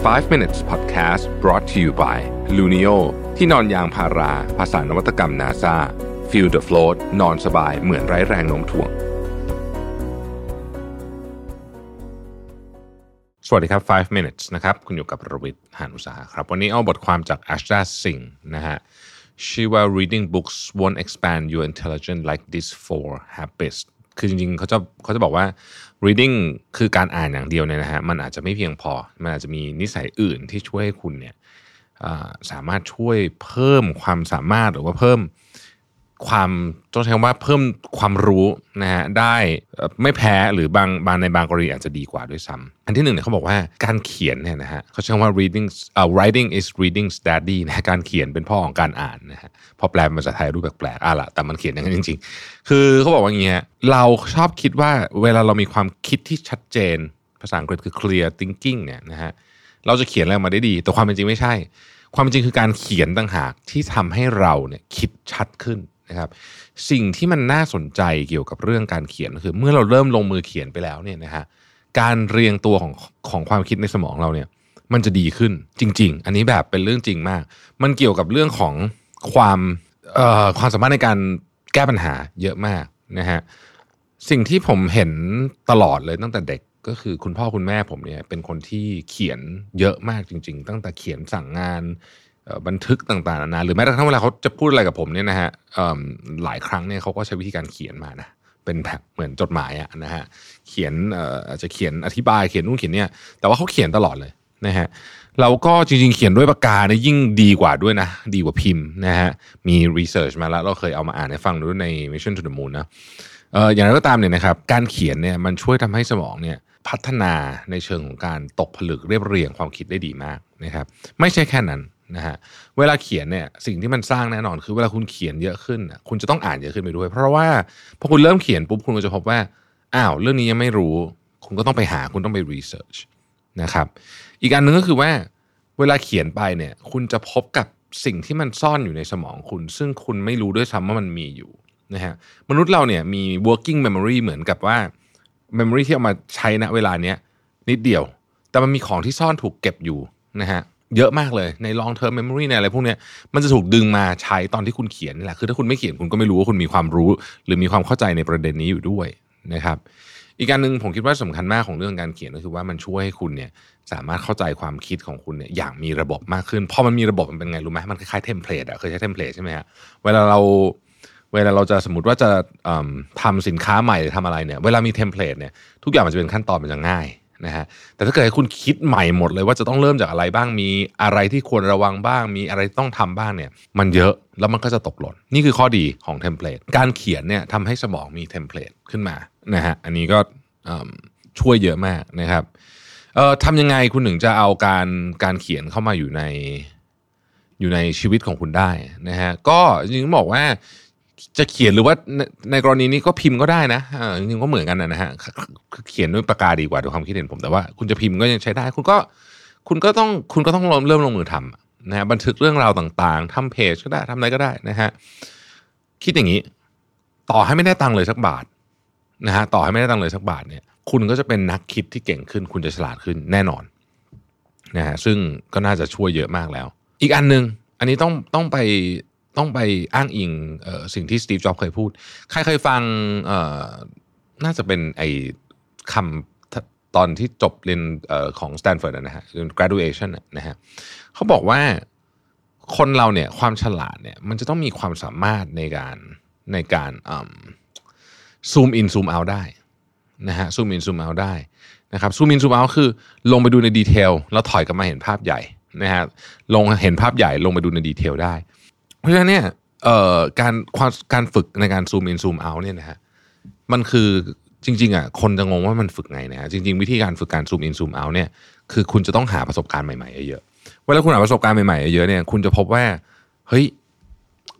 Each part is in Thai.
5 minutes podcast brought to you by Luno ที่นอนยางพารา ภาษานวัตกรรม NASA feel the float นอนสบายเหมือนไร้แรงโน้มถ่วง สวัสดีครับ 5 minutes นะครับ คุณอยู่กับรวิทย์หานุสาครับ วันนี้เอาบทความจาก Ashra Singh นะฮะชื่อว่า reading books won't expand your intelligence like these four habits คือจริงๆเขาจะเขาจะบอกว่า reading คือการอ่านอย่างเดียวเนี่ยนะฮะมันอาจจะไม่เพียงพอ มันอาจจะมีนิสัยอื่นที่ช่วยให้คุณเนี่ยสามารถช่วยเพิ่มความสามารถหรือว่าเพิ่ม ความต้องใช้คำว่าเพิ่มความรู้นะฮะได้ไม่แพ้หรือบางบางในบางกรณีอาจจะดีกว่าด้วยซ้ำอันที่หนึ่งเนี่ยเขาบอกว่าการเขียนเนี่ยนะฮะเขาใช้คำว่า reading เอ่อ writing is reading study นะการเขียนเป็นพ่อของการอ่านนะฮะพอแปลเป็นภาษาไทยรูปแปลกๆอะละแต่มันเขียนอย่างนั้นจริง ๆ คือเขาบอกว่าอย่างเงี้ยเราชอบคิดว่าเวลาเรามีความคิดที่ชัดเจน ภาษาอังกฤษคือ clear thinking เนี่ยนะฮะเราจะเขียนอะไรมาได้ดี แต่ความเป็นจริงไม่ใช่ ความจริงคือการเขียนต่างหากที่ทำให้เราเนี่ยคิดชัดขึ้น นะครับ สิ่งที่มันน่าสนใจเกี่ยวกับเรื่องการเขียนคือ เมื่อเราเริ่มลงมือเขียนไปแล้วเนี่ยนะฮะการเรียงตัวของของความคิดในสมองเราเนี่ย มันจะดีขึ้นจริง ๆ อันนี้แบบเป็นเรื่องจริงมาก มันเกี่ยวกับเรื่องของความเอ่อความสามารถในการแก้ปัญหาเยอะมากนะฮะสิ่งที่ผมเห็นตลอดเลยตั้งแต่เด็กก็คือคุณพ่อคุณแม่ผมเนี่ยเป็นคนที่เขียนเยอะมากจริง ๆ ตั้งแต่เขียนสั่งงาน บันทึกต่างๆนานาหรือแม้กระทั่งเวลาเขาจะพูดอะไรกับผมเนี่ยนะฮะหลายครั้งเนี่ยเขาก็ใช้วิธีการเขียนมานะเป็นแบบเหมือนจดหมายอะนะฮะเขียนอาจจะเขียนอธิบายเขียนนู่นเขียนเนี่ยแต่ว่าเขาเขียนตลอดเลยนะฮะเราก็จริงๆ เขียนด้วยปากกาเนี่ยยิ่งดีกว่าด้วยนะ ดีกว่าพิมพ์นะฮะมีรีเสิร์ชมาแล้ว เราเคยเอามาอ่านให้ฟังดูใน Mission to the Moon นะเอออย่างไรก็ตามเนี่ยนะครับการเขียนเนี่ยมันช่วยทำให้สมองเนี่ยพัฒนาในเชิงของการตกผลึกเรียบเรียงความคิดได้ดีมากนะครับไม่ใช่แค่นั้น นะฮะเวลาเขียนเนี่ยสิ่งที่มันสร้างแน่นอนคือเวลาคุณเขียนเยอะขึ้น คุณจะต้องอ่านเยอะขึ้นไปด้วย เพราะว่าพอคุณเริ่มเขียนปุ๊บคุณก็จะพบว่าอ้าวเรื่องนี้ยังไม่รู้ คุณก็ต้องไปหาคุณต้องไปรีเสิร์ชนะครับอีกอันหนึ่งก็คือว่าเวลาเขียนไปเนี่ยคุณจะพบกับสิ่งที่มันซ่อนอยู่ในสมองคุณ ซึ่งคุณไม่รู้ด้วยซ้ำว่ามันมีอยู่นะฮะมนุษย์เราเนี่ยมี working memory เหมือนกับว่า memory ที่เอามาใช้ณเวลาเนี้ยนิดเดียว แต่มันมีของที่ซ่อนถูกเก็บอยู่นะฮะ เยอะมากเลยใน long term memory ในอะไรพวกเนี้ยมันจะถูกดึงมาใช้ตอนที่คุณเขียนนี่แหละคือถ้าคุณไม่เขียนคุณก็ไม่รู้ว่าคุณมีความรู้ หรือมีความเข้าใจในประเด็นนี้อยู่ด้วยนะครับ อีกการหนึ่งผมคิดว่าสำคัญมากของเรื่องการเขียนก็คือว่ามันช่วยให้คุณเนี่ยสามารถเข้าใจความคิดของคุณเนี่ยอย่างมีระบบมากขึ้นพอมันมีระบบมันเป็นไงรู้ไหมมันคล้ายๆ template อะเคยใช้ template ใช่ไหมฮะเวลาเราเวลาเราจะสมมติว่าจะเอิ่มทำสินค้าใหม่หรือทำอะไรเนี่ย เวลามี template เนี่ยทุกอย่างมันจะเป็นขั้นตอนมันจะง่าย นะฮะแต่ถ้าเกิดให้คุณคิดใหม่หมดเลยว่าจะต้องเริ่มจากอะไรบ้างมีอะไรที่ควรระวังบ้าง มีอะไรต้องทำบ้างเนี่ย มันเยอะแล้วมันก็จะตกหล่นนี่คือข้อดีของ template การเขียนเนี่ยทำให้สมองมี template ขึ้นมานะฮะอันนี้ก็ช่วยเยอะมากนะครับเอ่อทำยังไงคุณถึงจะเอาการการเขียนเข้ามาอยู่ในอยู่ในชีวิตของคุณได้นะฮะก็จริงๆต้องบอกว่า จะเขียนหรือว่าในในกรณีนี้ก็พิมพ์ก็ได้นะจริงๆก็เหมือนกันนะฮะเขียนด้วยปากกาดีกว่าด้วยความคิดเห็นผมแต่ว่าคุณจะพิมพ์ก็ยังใช้ได้ คุณก็คุณก็ต้องคุณก็ต้องเริ่มเริ่มลงมือทำนะฮะบันทึกเรื่องราวต่างๆทำเพจก็ได้ทำอะไรก็ได้นะฮะคิดอย่างนี้ ต่อให้ไม่ได้ตังค์เลยสักบาทนะฮะต่อให้ไม่ได้ตังค์เลยสักบาทเนี่ย คุณก็จะเป็นนักคิดที่เก่งขึ้น คุณจะฉลาดขึ้นแน่นอนนะฮะซึ่งก็น่าจะช่วยเยอะมากแล้ว อีกอันหนึ่งอันนี้ต้องต้องไป ต้องไปอ้างอิงออสิ่งที่สตีฟจ็อบส์เคยพูด ใครเคยฟังน่าจะเป็นไอคำตอนที่จบเรียนออของสแตนฟอร์ดนะฮะเรียน graduation น่ะนะฮะเขาบอกว่าคนเราเนี่ยความฉลาดเนี่ยมันจะต้องมีความสามารถในการในการ zoom in zoom out ได้นะฮะ zoom in zoom out ได้นะครับ zoom in zoom out คือลงไปดูใน detail แล้วถอยกลับมาเห็นภาพใหญ่นะฮะลงเห็นภาพใหญ่ลงไปดูใน detail ได้ เพราะฉะนั้นเนี่ยการความการฝึกในการ zoom in zoom out เนี่ยนะฮะมันคือจริงๆอะคนจะงงว่ามันฝึกไงนะฮะจริง ๆ วิธีการฝึกการซูมอินซูมเอาเนี่ยคือคุณจะต้องหาประสบการณ์ใหม่ๆเยอะเวลาคุณหาประสบการณ์ใหม่ๆเยอะเนี่ยคุณจะพบว่าเฮ้ย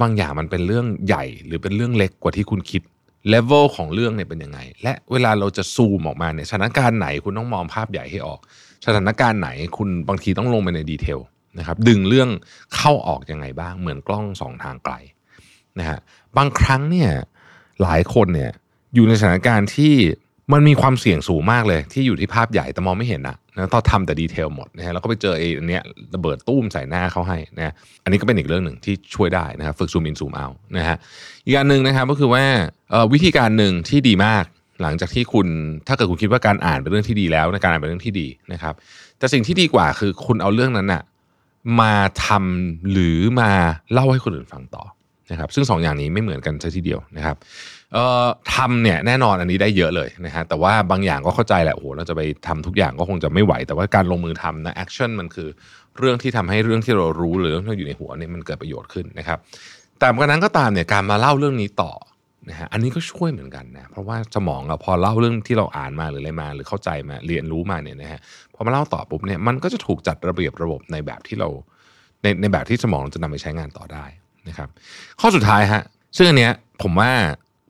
บางอย่างมันเป็นเรื่องใหญ่หรือเป็นเรื่องเล็กกว่าที่คุณคิดเลเวลของเรื่องเนี่ยเป็นยังไง และเวลาเราจะซูมออกมาเนี่ยสถานการณ์ไหนคุณต้องมองภาพใหญ่ให้ออก สถานการณ์ไหนคุณบางทีต้องลงไปในดีเทล นะครับดึงเรื่องเข้าออกยังไงบ้าง เหมือนกล้องสองทางไกลนะฮะบางครั้งเนี่ยหลายคนเนี่ยอยู่ในสถานการณ์ที่มันมีความเสี่ยงสูงมากเลย ที่อยู่ที่ภาพใหญ่แต่มองไม่เห็นนะนะต้องทำแต่ดีเทลหมดนะฮะแล้วก็ไปเจอไอ้อันเนี้ยระเบิดตุ้มใส่หน้าเขาให้นะอันนี้ก็เป็นอีกเรื่องหนึ่งที่ช่วยได้นะครับฝึกซูมอินซูมเอานะฮะอีกอันหนึ่งนะครับก็คือว่าวิธีการหนึ่งที่ดีมาก หลังจากที่คุณถ้าเกิดคุณคิดว่าการอ่านเป็นเรื่องที่ดีแล้วในการอ่านเป็นเรื่องที่ดีนะครับ แต่สิ่งที่ดีกว่าคือคุณเอาเรื่องนั้นนะ มาทำหรือมาเล่าให้คนอื่นฟังต่อนะครับ ซึ่งสองอย่างนี้ไม่เหมือนกันซะทีเดียวนะครับเอ่อทำเนี่ยแน่นอนอันนี้ได้เยอะเลยนะฮะแต่ว่าบางอย่างก็เข้าใจแหละโอ้โหเราจะไปทำทุกอย่างก็คงจะไม่ไหว แต่ว่าการลงมือทำนะแอคชั่นมันคือเรื่องที่ทำให้เรื่องที่เรารู้หรือเรื่องที่อยู่ในหัวเนี่ยมันเกิดประโยชน์ขึ้นนะครับแต่กระนั้นก็ตามเนี่ยการมาเล่าเรื่องนี้ต่อ นะฮะอันนี้ก็ช่วยเหมือนกันนะเพราะว่าสมองเราพอเล่าเรื่องที่เราอ่านมาหรืออะไรมา หรือเข้าใจมาเรียนรู้มาเนี่ยนะฮะพอมาเล่าต่อปุ๊บเนี่ยมันก็จะถูกจัดระเบียบระบบในแบบที่เราในในแบบที่สมองจะนำไปใช้งานต่อได้นะครับ ข้อสุดท้ายฮะซึ่งอันเนี้ยผมว่า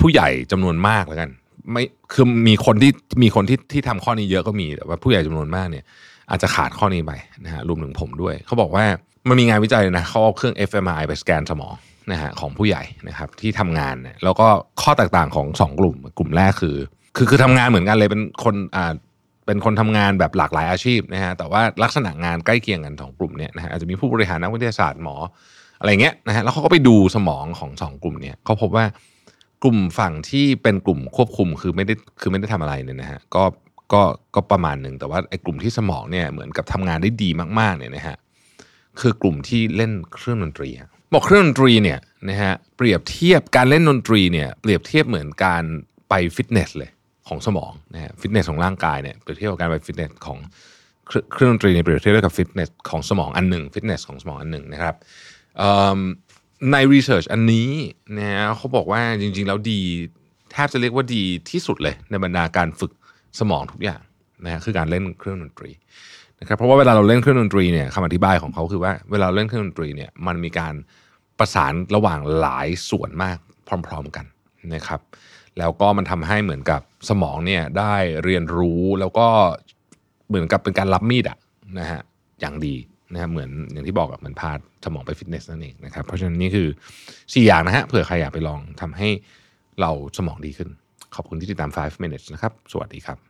ผู้ใหญ่จำนวนมากแล้วกัน ไม่คือมีคนที่มีคนที่ที่ทำข้อนี้เยอะก็มีแต่ว่าผู้ใหญ่จำนวนมากเนี่ย อาจจะขาดข้อนี้ไปนะฮะรวมถึงผมด้วย เขาบอกว่ามันมีงานวิจัยนะเขาเอาเครื่อง fMRI ไปสแกนสมอง นะฮะของผู้ใหญ่นะครับที่ทำงานเนี่ยแล้วก็ข้อแตกต่างของสองกลุ่ม กลุ่มแรกคือ คือคือทำงานเหมือนกันเลยเป็นคนอ่าเป็นคนทำงานแบบหลากหลายอาชีพนะฮะแต่ว่าลักษณะงานใกล้เคียงกันสองกลุ่มเนี่ยนะฮะอาจจะมีผู้บริหารนักวิทยาศาสตร์หมออะไรเงี้ยนะฮะแล้วเขาก็ไปดูสมองของสองกลุ่มเนี่ยเขาพบว่ากลุ่มฝั่งที่เป็นกลุ่มควบคุมคือไม่ได้คือไม่ได้ทำอะไรเนี่ยนะฮะก็ก็ก็ประมาณหนึ่งแต่ว่าไอ้กลุ่มที่สมองเนี่ยเหมือนกับทำงานได้ดีมากๆเนี่ยนะฮะ คือกลุ่มที่เล่นเครื่องดนตรีบอกเครื่องดนตรีเนี่ยนะฮะเปรียบเทียบการเล่นดนตรีเนี่ยเปรียบเทียบเหมือนการไปฟิตเนสเลยของสมองนะฮะฟิตเนสของร่างกายเนี่ยเปรียบเทียบกับการไปฟิตเนสของเครื่องดนตรีเนี่ยเปรียบเทียบกับฟิตเนสของสมองอันหนึ่งฟิตเนสของสมองอันหนึ่งนะครับใน research อันนี้นะเขาบอกว่าจริง ๆ แล้วดีแทบจะเรียกว่าดีที่สุดเลยในบรรดาการฝึกสมองทุกอย่างนะฮะคือการเล่นเครื่องดนตรี นะครับเพราะว่าเวลาเราเล่นเครื่องดนตรีเนี่ยคำอธิบายของเขาคือว่าเวลาเล่นเครื่องดนตรีเนี่ยมันมีการประสานระหว่างหลายส่วนมากพร้อม ๆกันนะครับแล้วก็มันทำให้เหมือนกับสมองเนี่ยได้เรียนรู้แล้วก็เหมือนกับเป็นการรับมีดอะนะฮะอย่างดีนะครับเหมือนอย่างที่บอกอะเหมือนพาสมองไปฟิตเนสนั่นเองนะครับเพราะฉะนั้นนี่คือ 4 อย่างนะฮะเผื่อใครอยากไปลองทำให้เราสมองดีขึ้น ขอบคุณที่ติดตาม 5 minutes นะครับ สวัสดีครับ